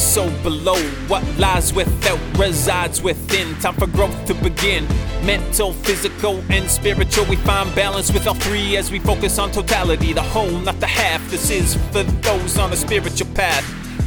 so below. What lies without resides within. Time for growth to begin. Mental, physical, and spiritual. We find balance with all three as we focus on totality. The whole, not the half. This is for those on a spiritual path.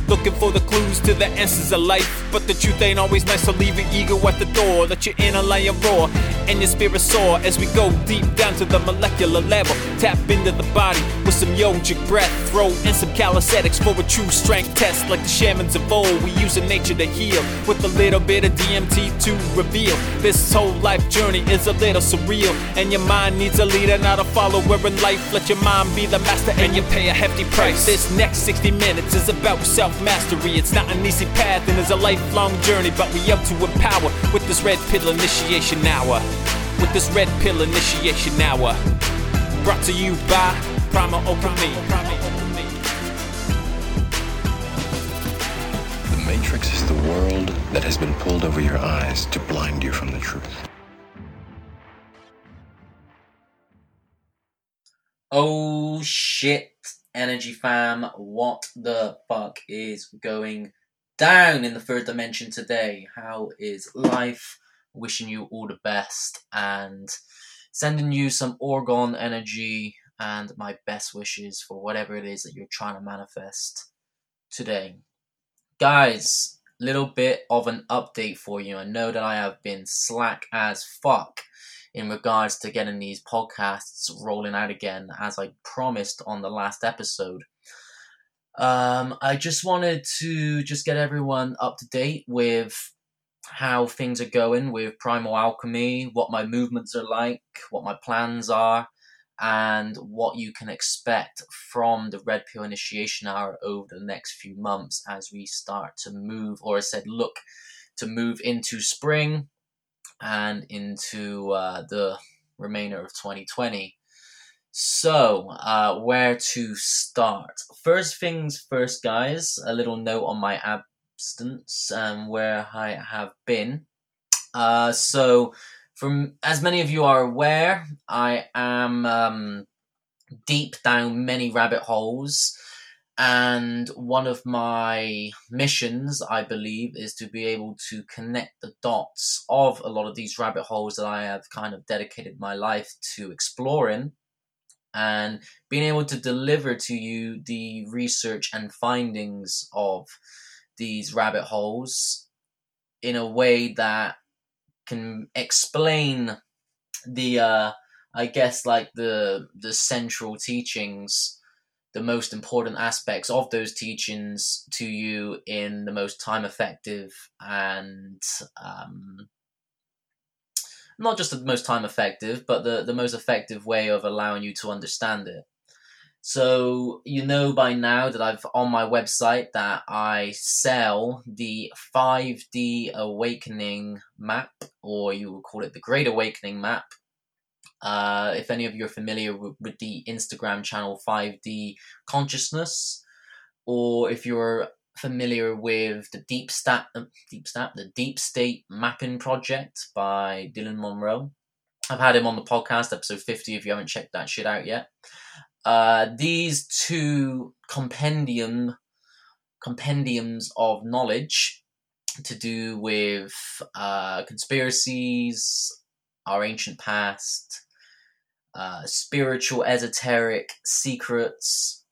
Looking for the clues to the answers of life. But the truth ain't always nice, so leave your ego at the door. Let your inner lion roar and your spirit soar as we go deep down to the molecular level. Tap into the body with some yogic breath. Throw in some calisthenics for a true strength test. Like the shamans of old, we use in nature to heal with a little bit of DMT to reveal. This whole life journey is a little surreal, and your mind needs a leader, not a follower in life. Let your mind be the master, and you pay a hefty price. This next 60 minutes is about self mastery. It's not an easy path, and it's a lifelong journey, but we up to empower with this red pill initiation hour. With this red pill initiation hour. Brought to you by Primal Alchemy. The Matrix is the world that has been pulled over your eyes to blind you from the truth. Oh shit, Energy Fam, what the fuck is going down in the third dimension today? How is life? Wishing you all the best and sending you some orgone energy and my best wishes for whatever it is that you're trying to manifest today. Guys, little bit of an update for you. I know that I have been slack as fuck in regards to getting these podcasts rolling out again, as I promised on the last episode. Um, I just wanted to just get everyone up to date with how things are going with Primal Alchemy, what my movements are like, what my plans are, and what you can expect from the Red Pill Initiation Hour over the next few months as we start to move, or I said, look to move into spring and into uh, the remainder of 2020. So, uh, where to start? First things first, guys, a little note on my absence and where I have been. Uh, so, from as many of you are aware, I am um, deep down many rabbit holes. And one of my missions, I believe, is to be able to connect the dots of a lot of these rabbit holes that I have kind of dedicated my life to exploring and being able to deliver to you the research and findings of these rabbit holes in a way that can explain the uh i guess like the the central teachings the most important aspects of those teachings to you in the most time effective and um, not just the most time effective, but the, the most effective way of allowing you to understand it. So you know by now that I've on my website that I sell the 5D Awakening map, or you would call it the Great Awakening map. Uh, if any of you are familiar with, with the Instagram channel 5D Consciousness, or if you're familiar with the Deep Stat, uh, Deep Stat, the Deep State Mapping Project by Dylan Monroe. I've had him on the podcast, episode 50, if you haven't checked that shit out yet. Uh, these two compendium compendiums of knowledge to do with uh, conspiracies, our ancient past, uh, spiritual, esoteric secrets,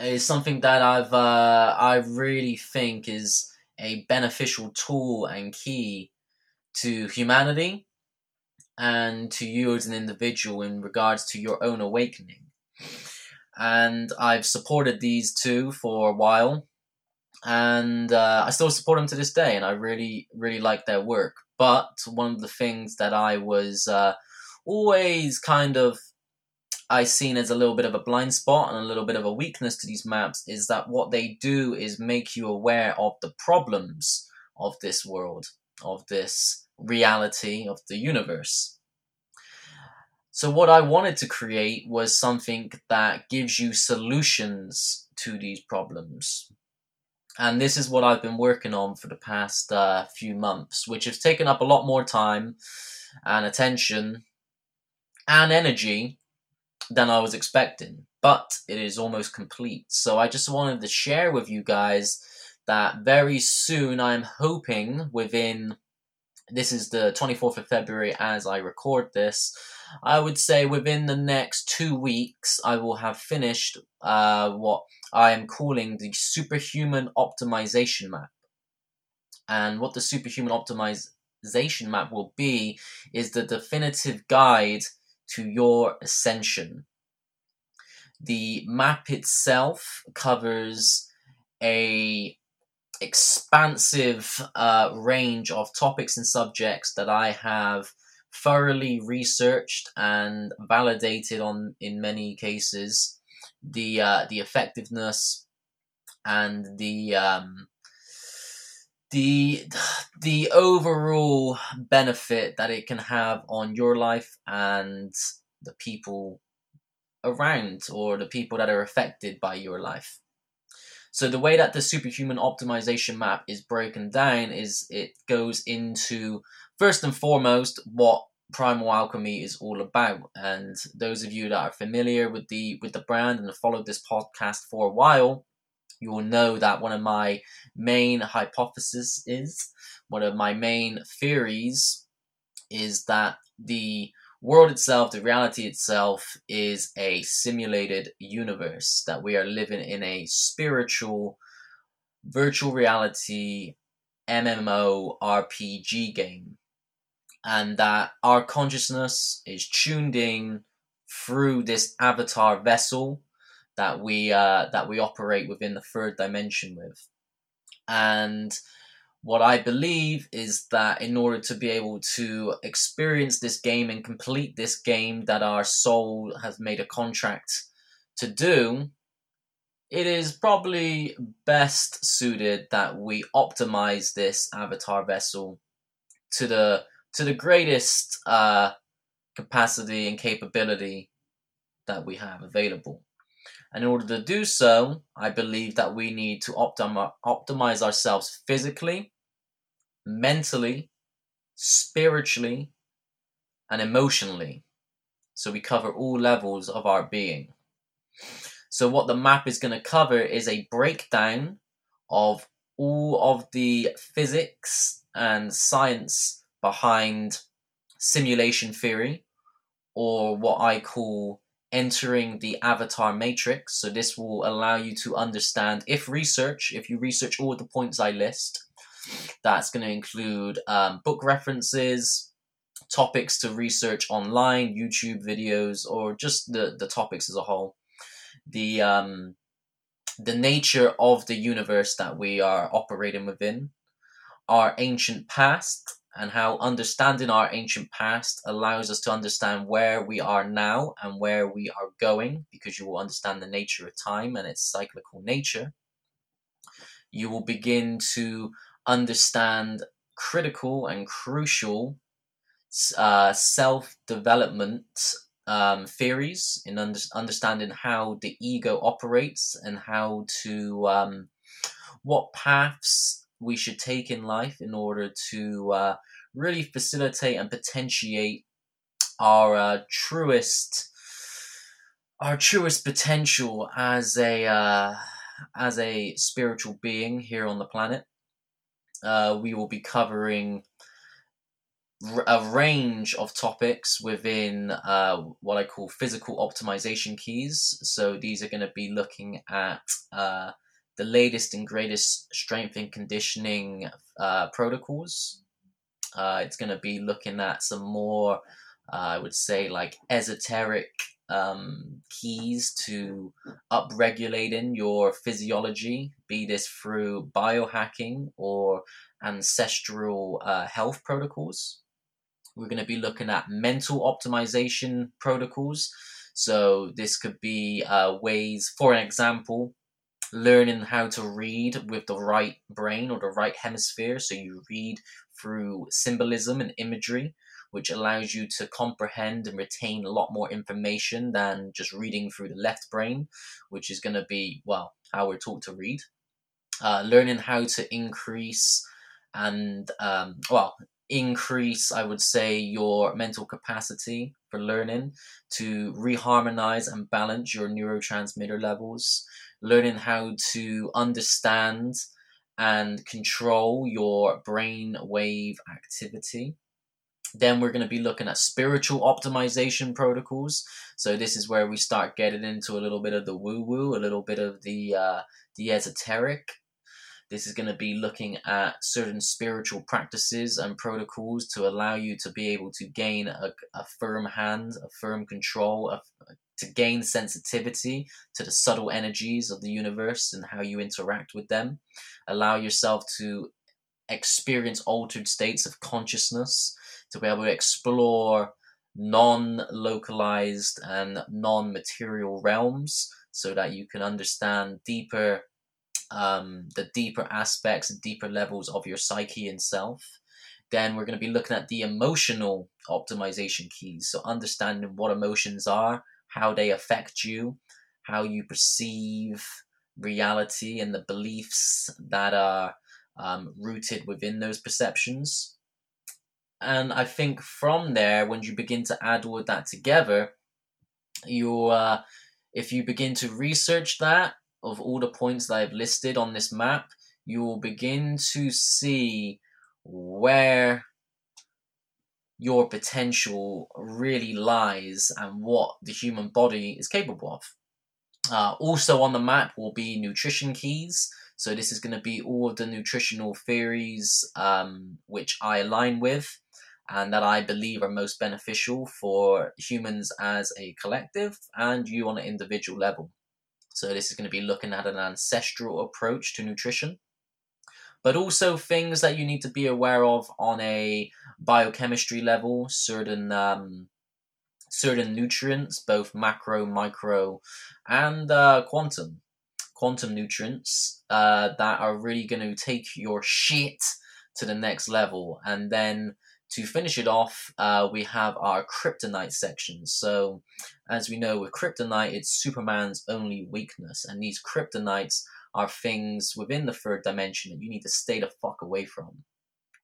is something that I've uh, I really think is a beneficial tool and key to humanity and to you as an individual in regards to your own awakening. And I've supported these two for a while, and uh, I still support them to this day, and I really, really like their work. But one of the things that I was uh, always kind of I seen as a little bit of a blind spot and a little bit of a weakness to these maps is that what they do is make you aware of the problems of this world, of this reality, of the universe. So, what I wanted to create was something that gives you solutions to these problems. And this is what I've been working on for the past uh, few months, which has taken up a lot more time and attention and energy than I was expecting. But it is almost complete. So, I just wanted to share with you guys that very soon I'm hoping within this is the 24th of February as I record this. I would say within the next two weeks, I will have finished uh, what I am calling the Superhuman Optimization Map. And what the Superhuman Optimization Map will be is the definitive guide to your ascension. The map itself covers a expansive uh, range of topics and subjects that I have thoroughly researched and validated on in many cases the uh, the effectiveness and the um, the the overall benefit that it can have on your life and the people around or the people that are affected by your life. So the way that the superhuman optimization map is broken down is it goes into first and foremost what primal alchemy is all about and those of you that are familiar with the with the brand and have followed this podcast for a while you will know that one of my main hypotheses is one of my main theories is that the world itself, the reality itself, is a simulated universe, that we are living in a spiritual, virtual reality MMO RPG game. And that our consciousness is tuned in through this avatar vessel that we uh, that we operate within the third dimension with. And what I believe is that in order to be able to experience this game and complete this game that our soul has made a contract to do, it is probably best suited that we optimize this avatar vessel to the to the greatest uh, capacity and capability that we have available. And in order to do so, I believe that we need to optim- optimize ourselves physically, mentally, spiritually, and emotionally. So we cover all levels of our being. So, what the map is going to cover is a breakdown of all of the physics and science behind simulation theory, or what I call entering the avatar matrix. So this will allow you to understand if research, if you research all the points I list, that's going to include um, book references, topics to research online, YouTube videos, or just the, the topics as a whole. The um, the nature of the universe that we are operating within, our ancient past, and how understanding our ancient past allows us to understand where we are now and where we are going because you will understand the nature of time and its cyclical nature. You will begin to understand critical and crucial uh, self development um, theories in under- understanding how the ego operates and how to um, what paths we should take in life in order to uh, really facilitate and potentiate our uh, truest our truest potential as a uh, as a spiritual being here on the planet. Uh, we will be covering a range of topics within uh, what I call physical optimization keys. So these are going to be looking at uh, the latest and greatest strength and conditioning uh, protocols. Uh, it's going to be looking at some more, uh, I would say, like esoteric um, keys to upregulating your physiology, be this through biohacking or ancestral uh, health protocols. We're going to be looking at mental optimization protocols. So, this could be uh, ways, for an example, learning how to read with the right brain or the right hemisphere. So you read through symbolism and imagery, which allows you to comprehend and retain a lot more information than just reading through the left brain, which is going to be, well, how we're taught to read. Uh, learning how to increase and, um, well, increase, I would say, your mental capacity for learning to reharmonize and balance your neurotransmitter levels, learning how to understand and control your brain wave activity. Then we're going to be looking at spiritual optimization protocols. So this is where we start getting into a little bit of the woo woo, a little bit of the uh, the esoteric. This is going to be looking at certain spiritual practices and protocols to allow you to be able to gain a, a firm hand, a firm control, a, to gain sensitivity to the subtle energies of the universe and how you interact with them. Allow yourself to experience altered states of consciousness, to be able to explore non localized and non material realms so that you can understand deeper. Um, the deeper aspects and deeper levels of your psyche and self. Then we're going to be looking at the emotional optimization keys. So, understanding what emotions are, how they affect you, how you perceive reality, and the beliefs that are um, rooted within those perceptions. And I think from there, when you begin to add all of that together, you, uh, if you begin to research that of all the points that I've listed on this map, you will begin to see where your potential really lies and what the human body is capable of. Uh, also on the map will be nutrition keys. So this is going to be all of the nutritional theories um, which I align with and that I believe are most beneficial for humans as a collective and you on an individual level. So this is going to be looking at an ancestral approach to nutrition but also things that you need to be aware of on a biochemistry level, certain um, certain nutrients, both macro, micro, and uh, quantum, quantum nutrients uh, that are really going to take your shit to the next level. And then to finish it off, uh, we have our kryptonite section. So, as we know, with kryptonite, it's Superman's only weakness, and these kryptonites are things within the third dimension that you need to stay the fuck away from.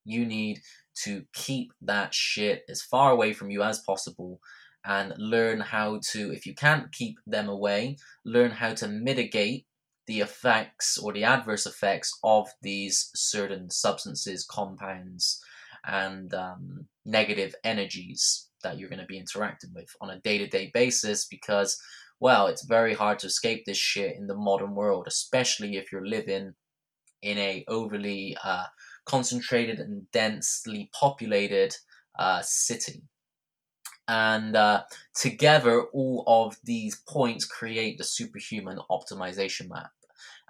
You need to keep that shit as far away from you as possible and learn how to, if you can't keep them away, learn how to mitigate the effects or the adverse effects of these certain substances, compounds, and um, negative energies that you're going to be interacting with on a day to day basis because well, it's very hard to escape this shit in the modern world, especially if you're living in a overly uh, concentrated and densely populated uh, city. And uh, together, all of these points create the superhuman optimization map.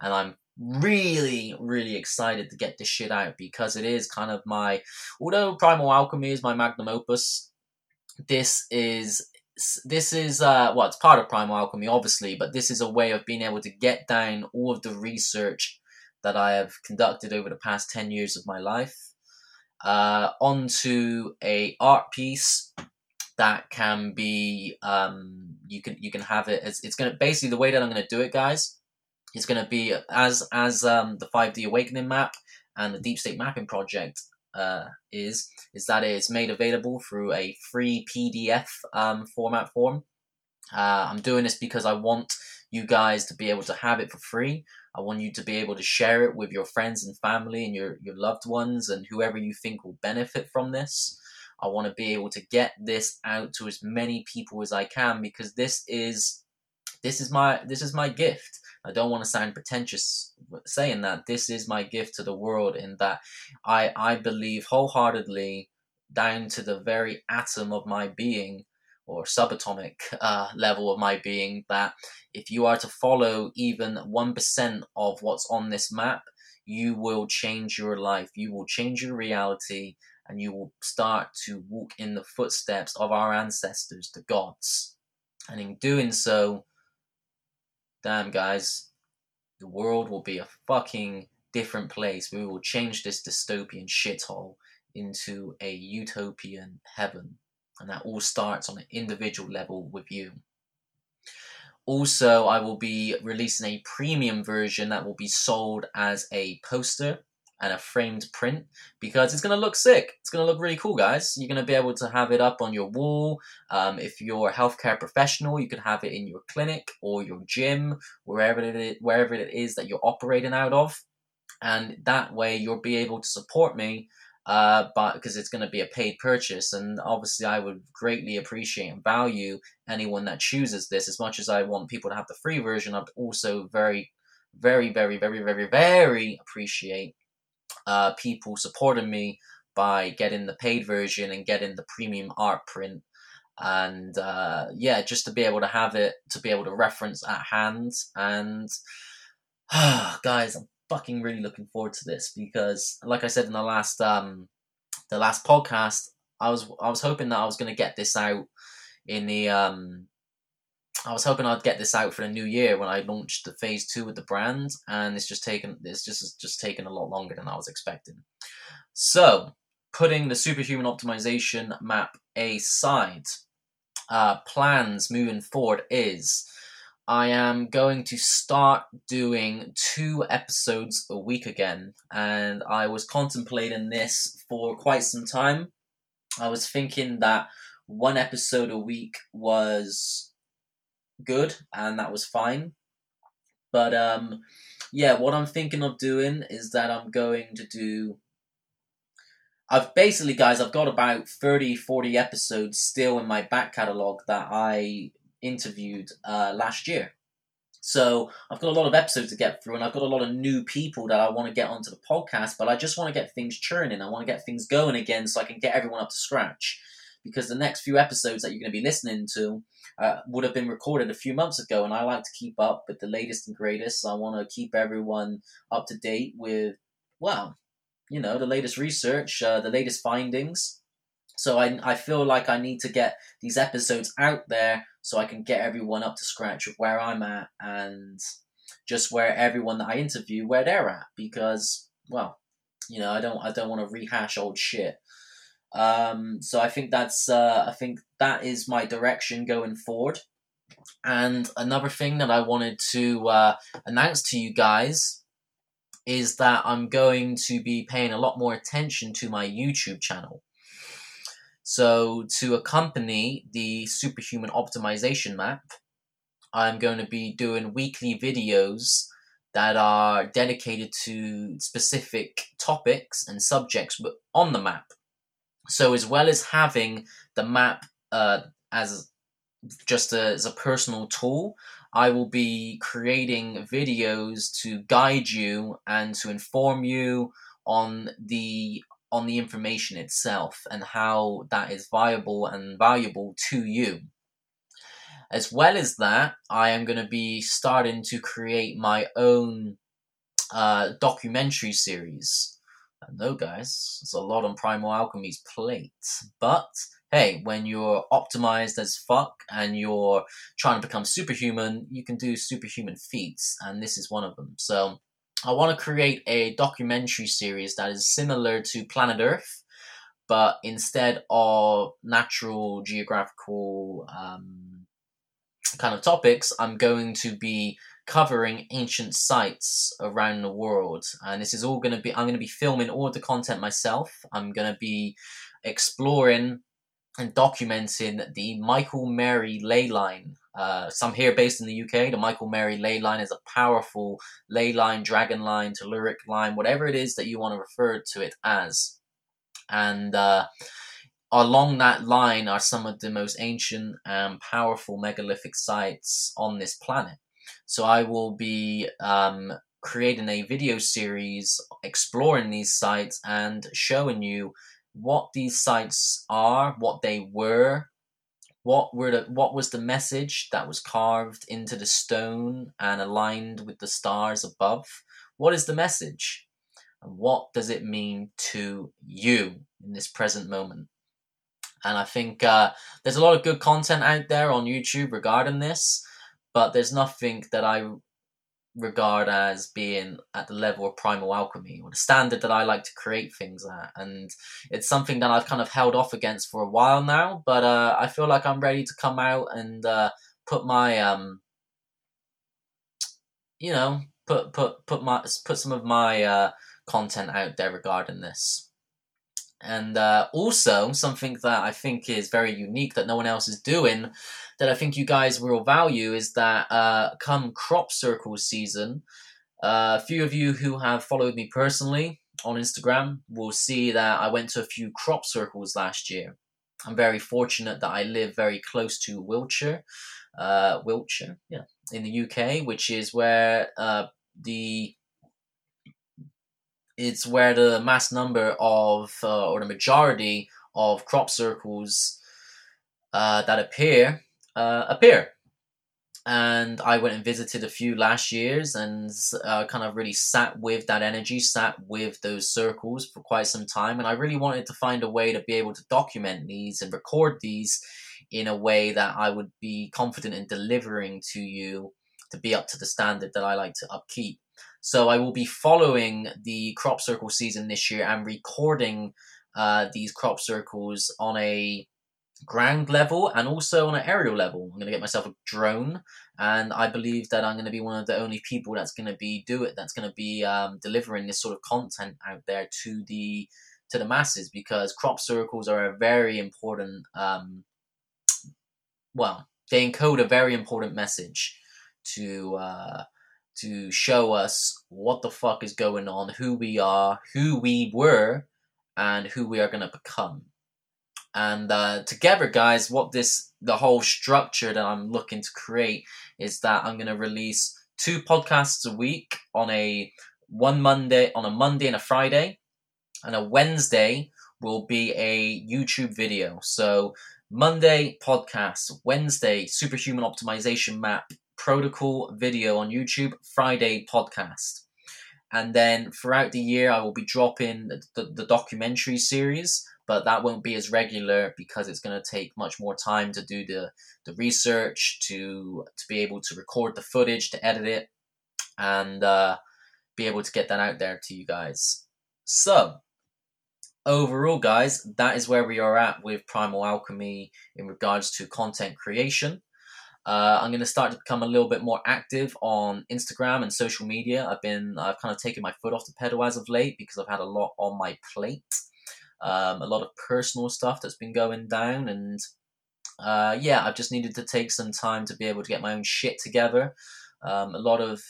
And I'm really, really excited to get this shit out because it is kind of my, although Primal Alchemy is my magnum opus, this is this is uh well it's part of primal alchemy obviously but this is a way of being able to get down all of the research that i have conducted over the past 10 years of my life uh, onto a art piece that can be um, you can you can have it as it's gonna basically the way that i'm gonna do it guys is gonna be as as um, the 5d awakening map and the deep state mapping project uh, is is that it's made available through a free PDF um, format form. Uh, I'm doing this because I want you guys to be able to have it for free. I want you to be able to share it with your friends and family and your, your loved ones and whoever you think will benefit from this. I want to be able to get this out to as many people as I can because this is this is my this is my gift. I don't want to sound pretentious saying that this is my gift to the world in that I I believe wholeheartedly down to the very atom of my being or subatomic uh, level of my being that if you are to follow even 1% of what's on this map you will change your life. You will change your reality and you will start to walk in the footsteps of our ancestors the gods. And in doing so damn guys, the world will be a fucking different place. We will change this dystopian shithole into a utopian heaven. And that all starts on an individual level with you. Also, I will be releasing a premium version that will be sold as a poster and a framed print because it's going to look sick. It's going to look really cool, guys. You're going to be able to have it up on your wall. Um, if you're a healthcare professional, you can have it in your clinic or your gym, wherever it is, wherever it is that you're operating out of. And that way, you'll be able to support me uh, but because it's going to be a paid purchase, and obviously I would greatly appreciate and value anyone that chooses this. As much as I want people to have the free version, I'd also very, very, very, very, very, very appreciate uh, people supporting me by getting the paid version and getting the premium art print. And uh, yeah just to be able to have it to be able to reference at hand. And guys i'm fucking really looking forward to this because, like I said in the last um, the last podcast, I was I was hoping that I was gonna get this out in the um, I was hoping I'd get this out for the new year when I launched the phase two with the brand, and it's just taken it's just just taken a lot longer than I was expecting. So, putting the superhuman optimization map aside, uh, plans moving forward is I am going to start doing two episodes a week again, and I was contemplating this for quite some time. I was thinking that one episode a week was good, and that was fine. But um, yeah, what I'm thinking of doing is that I'm going to do. I've basically, guys, I've got about 30, 40 episodes still in my back catalogue that I interviewed uh, last year. So I've got a lot of episodes to get through, and I've got a lot of new people that I want to get onto the podcast. But I just want to get things churning. I want to get things going again, so I can get everyone up to scratch. Because the next few episodes that you're going to be listening to uh, would have been recorded a few months ago, and I like to keep up with the latest and greatest. I want to keep everyone up to date with, well, you know, the latest research, uh, the latest findings. So I, I feel like I need to get these episodes out there so I can get everyone up to scratch with where I'm at and just where everyone that I interview where they're at because well, you know, I don't I don't want to rehash old shit. Um, so I think that's uh, I think that is my direction going forward. And another thing that I wanted to uh, announce to you guys is that I'm going to be paying a lot more attention to my YouTube channel. So to accompany the superhuman optimization map, I'm going to be doing weekly videos that are dedicated to specific topics and subjects on the map. So as well as having the map uh, as just a, as a personal tool, I will be creating videos to guide you and to inform you on the on the information itself and how that is viable and valuable to you. As well as that, I am going to be starting to create my own uh, documentary series. Know, guys, it's a lot on Primal Alchemy's plate, but hey, when you're optimized as fuck and you're trying to become superhuman, you can do superhuman feats, and this is one of them. So I want to create a documentary series that is similar to Planet Earth, but instead of natural geographical um, kind of topics, I'm going to be covering ancient sites around the world. And this is all going to be, I'm going to be filming all the content myself. I'm going to be exploring and documenting the Michael Mary ley line uh, some here based in the UK. The Michael Mary ley line is a powerful ley line, dragon line, telluric line, whatever it is that you want to refer to it as. And uh, along that line are some of the most ancient and powerful megalithic sites on this planet. So I will be um, creating a video series exploring these sites and showing you what these sites are, what they were, what were the, what was the message that was carved into the stone and aligned with the stars above? What is the message? And what does it mean to you in this present moment? And I think uh, there's a lot of good content out there on YouTube regarding this, but there's nothing that I regard as being at the level of primal alchemy or the standard that I like to create things at. And it's something that I've kind of held off against for a while now, but uh, I feel like I'm ready to come out and uh, put my, um, you know, put put put my put some of my uh, content out there regarding this. And uh, also something that I think is very unique that no one else is doing that I think you guys will value is that uh, come crop circle season, uh, a few of you who have followed me personally on Instagram will see that I went to a few crop circles last year. I'm very fortunate that I live very close to Wiltshire, uh, Wiltshire, yeah, in the UK, which is where uh, the it's where the mass number of uh, or the majority of crop circles uh, that appear uh, appear. And I went and visited a few last years and uh, kind of really sat with that energy, sat with those circles for quite some time. And I really wanted to find a way to be able to document these and record these in a way that I would be confident in delivering to you to be up to the standard that I like to upkeep. So I will be following the crop circle season this year and recording uh, these crop circles on a ground level and also on an aerial level. I'm going to get myself a drone, and I believe that I'm going to be one of the only people that's going to be do it. That's going to be um, delivering this sort of content out there to the to the masses because crop circles are a very important. Um, well, they encode a very important message to uh, to show us what the fuck is going on, who we are, who we were, and who we are going to become. And uh, together, guys, what this the whole structure that I'm looking to create is that I'm going to release two podcasts a week on a one Monday on a Monday and a Friday, and a Wednesday will be a YouTube video. So Monday podcast, Wednesday superhuman optimization map protocol video on YouTube, Friday podcast. And then throughout the year, I will be dropping the, the documentary series but that won't be as regular because it's going to take much more time to do the, the research, to to be able to record the footage, to edit it, and uh, be able to get that out there to you guys. So, overall, guys, that is where we are at with Primal Alchemy in regards to content creation. Uh, I'm going to start to become a little bit more active on Instagram and social media. I've been, I've kind of taken my foot off the pedal as of late because I've had a lot on my plate um, a lot of personal stuff that's been going down, and uh, yeah, I've just needed to take some time to be able to get my own shit together. Um, a lot of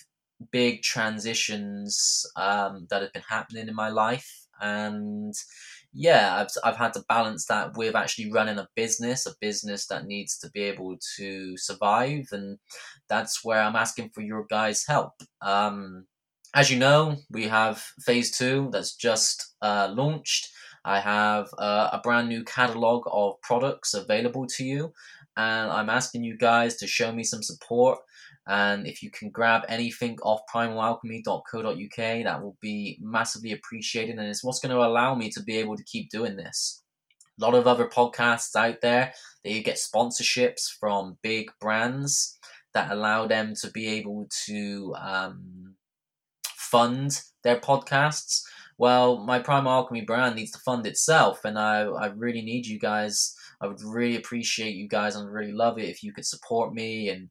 big transitions um, that have been happening in my life, and yeah, I've I've had to balance that with actually running a business, a business that needs to be able to survive, and that's where I'm asking for your guys' help. Um, as you know, we have phase two that's just uh, launched. I have uh, a brand new catalog of products available to you, and I'm asking you guys to show me some support. And if you can grab anything off primalalchemy.co.uk, that will be massively appreciated. And it's what's going to allow me to be able to keep doing this. A lot of other podcasts out there you get sponsorships from big brands that allow them to be able to um, fund their podcasts well, my Primal Alchemy brand needs to fund itself, and I, I really need you guys. I would really appreciate you guys and really love it if you could support me and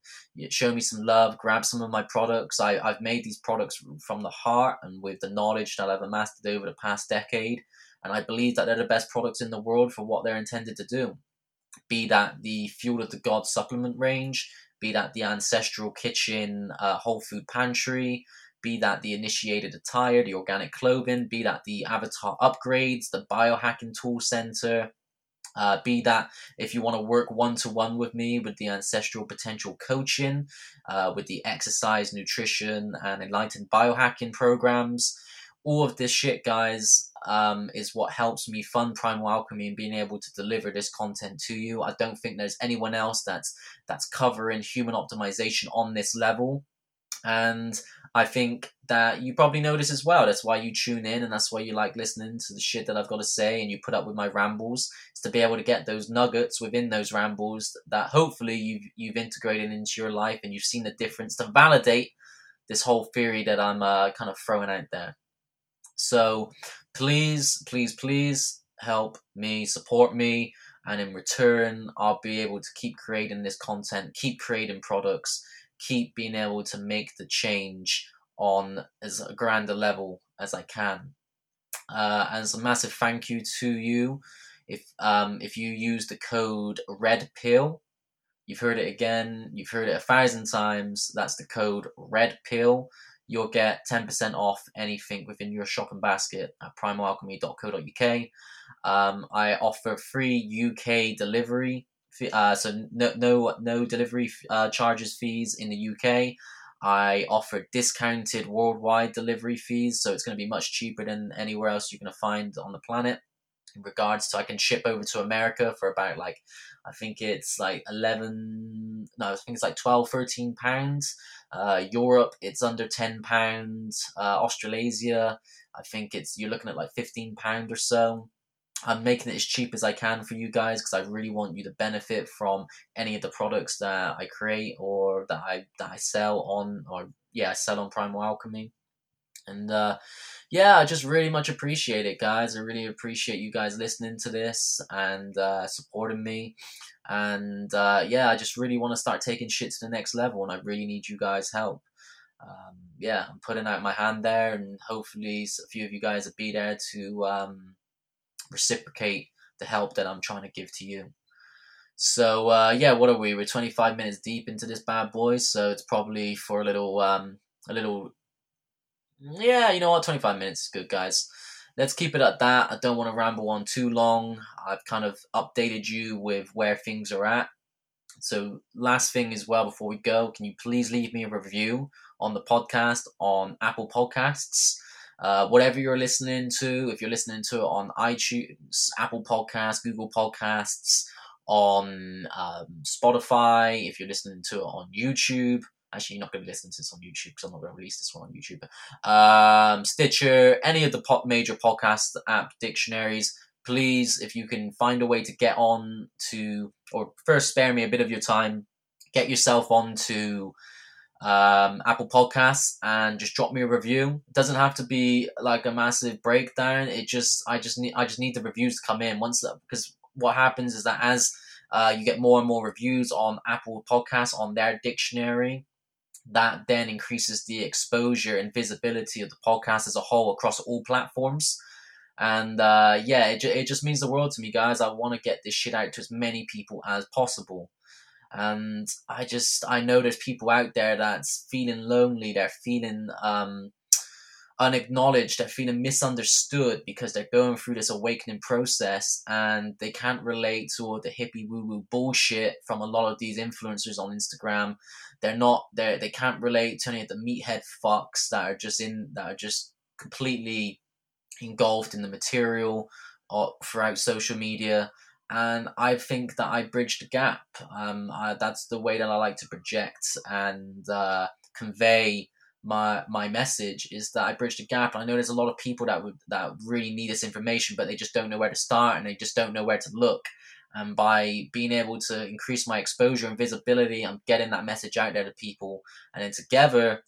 show me some love, grab some of my products. I, I've made these products from the heart and with the knowledge that I've amassed over the past decade, and I believe that they're the best products in the world for what they're intended to do. Be that the Fuel of the Gods supplement range, be that the Ancestral Kitchen uh, Whole Food Pantry, be that the initiated attire, the organic clothing, be that the avatar upgrades, the biohacking tool center, uh, be that if you want to work one to one with me with the ancestral potential coaching, uh, with the exercise, nutrition, and enlightened biohacking programs, all of this shit, guys, um, is what helps me fund Primal Alchemy and being able to deliver this content to you. I don't think there's anyone else that's that's covering human optimization on this level, and I think that you probably know this as well. That's why you tune in and that's why you like listening to the shit that I've got to say and you put up with my rambles. To be able to get those nuggets within those rambles that hopefully you've you've integrated into your life and you've seen the difference to validate this whole theory that I'm uh, kind of throwing out there. So please, please, please help me, support me, and in return, I'll be able to keep creating this content, keep creating products, keep being able to make the change on as grand a level as I can. Uh, and a massive thank you to you if um, if you use the code Red Pill. You've heard it again. You've heard it a thousand times. That's the code Red Pill. You'll get ten percent off anything within your shopping basket at primalalchemy.co.uk. Um, I offer free UK delivery, uh, so no no no delivery uh, charges fees in the UK. I offer discounted worldwide delivery fees, so it's going to be much cheaper than anywhere else you're going to find on the planet. In regards to, I can ship over to America for about like, I think it's like 11, no, I think it's like 12, 13 pounds. Uh, Europe, it's under 10 pounds. Uh, Australasia, I think it's, you're looking at like 15 pound or so. I'm making it as cheap as I can for you guys because I really want you to benefit from any of the products that I create or that I that I sell on or yeah I sell on Primal Alchemy. And uh, yeah, I just really much appreciate it, guys. I really appreciate you guys listening to this and uh, supporting me. And uh, yeah, I just really want to start taking shit to the next level, and I really need you guys' help. Um, yeah, I'm putting out my hand there, and hopefully a few of you guys will be there to um, reciprocate the help that I'm trying to give to you. So uh, yeah, what are we? We're 25 minutes deep into this bad boy, so it's probably for a little, um, a little. Yeah, you know what? 25 minutes is good, guys. Let's keep it at that. I don't want to ramble on too long. I've kind of updated you with where things are at. So, last thing as well before we go, can you please leave me a review on the podcast on Apple Podcasts? Uh, whatever you're listening to, if you're listening to it on iTunes, Apple Podcasts, Google Podcasts, on um, Spotify, if you're listening to it on YouTube, actually, you're not going to be listening to this on YouTube because I'm not going to release this one on YouTube. Um, Stitcher, any of the pop major podcast app dictionaries, please, if you can find a way to get on to, or first spare me a bit of your time, get yourself onto um, Apple Podcasts and just drop me a review. It doesn't have to be like a massive breakdown. It just I just need I just need the reviews to come in once because what happens is that as uh, you get more and more reviews on Apple Podcasts on their dictionary, that then increases the exposure and visibility of the podcast as a whole across all platforms. And uh, yeah, it, it just means the world to me, guys. I want to get this shit out to as many people as possible. And I just, I know there's people out there that's feeling lonely, they're feeling um, unacknowledged, they're feeling misunderstood because they're going through this awakening process and they can't relate to all the hippie woo woo bullshit from a lot of these influencers on Instagram. They're not, they they can't relate to any of the meathead fucks that are just in, that are just completely engulfed in the material or uh, throughout social media and I think that I bridged the gap. Um, I, that's the way that I like to project and uh, convey my my message is that I bridged the gap. I know there's a lot of people that would that really need this information, but they just don't know where to start and they just don't know where to look. And by being able to increase my exposure and visibility, I'm getting that message out there to people. And then together,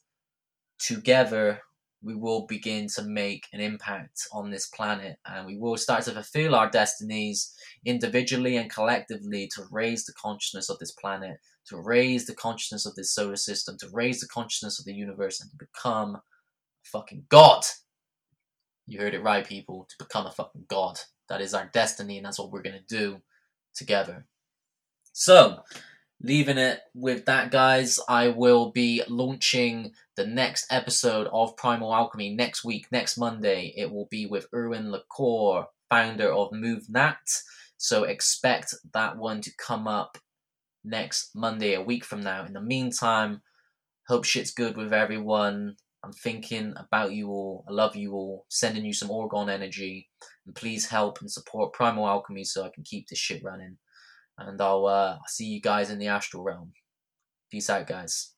together, we will begin to make an impact on this planet and we will start to fulfill our destinies individually and collectively to raise the consciousness of this planet, to raise the consciousness of this solar system, to raise the consciousness of the universe, and to become fucking God. You heard it right, people. To become a fucking God. That is our destiny, and that's what we're going to do together. So, leaving it with that, guys, I will be launching the next episode of Primal Alchemy next week, next Monday. It will be with Erwan Le Corre, founder of MovNat. So expect that one to come up next Monday, a week from now. In the meantime, hope shit's good with everyone. I'm thinking about you all. I love you all. Sending you some Orgone energy. And please help and support Primal Alchemy so I can keep this shit running. And I'll uh, see you guys in the astral realm. Peace out, guys.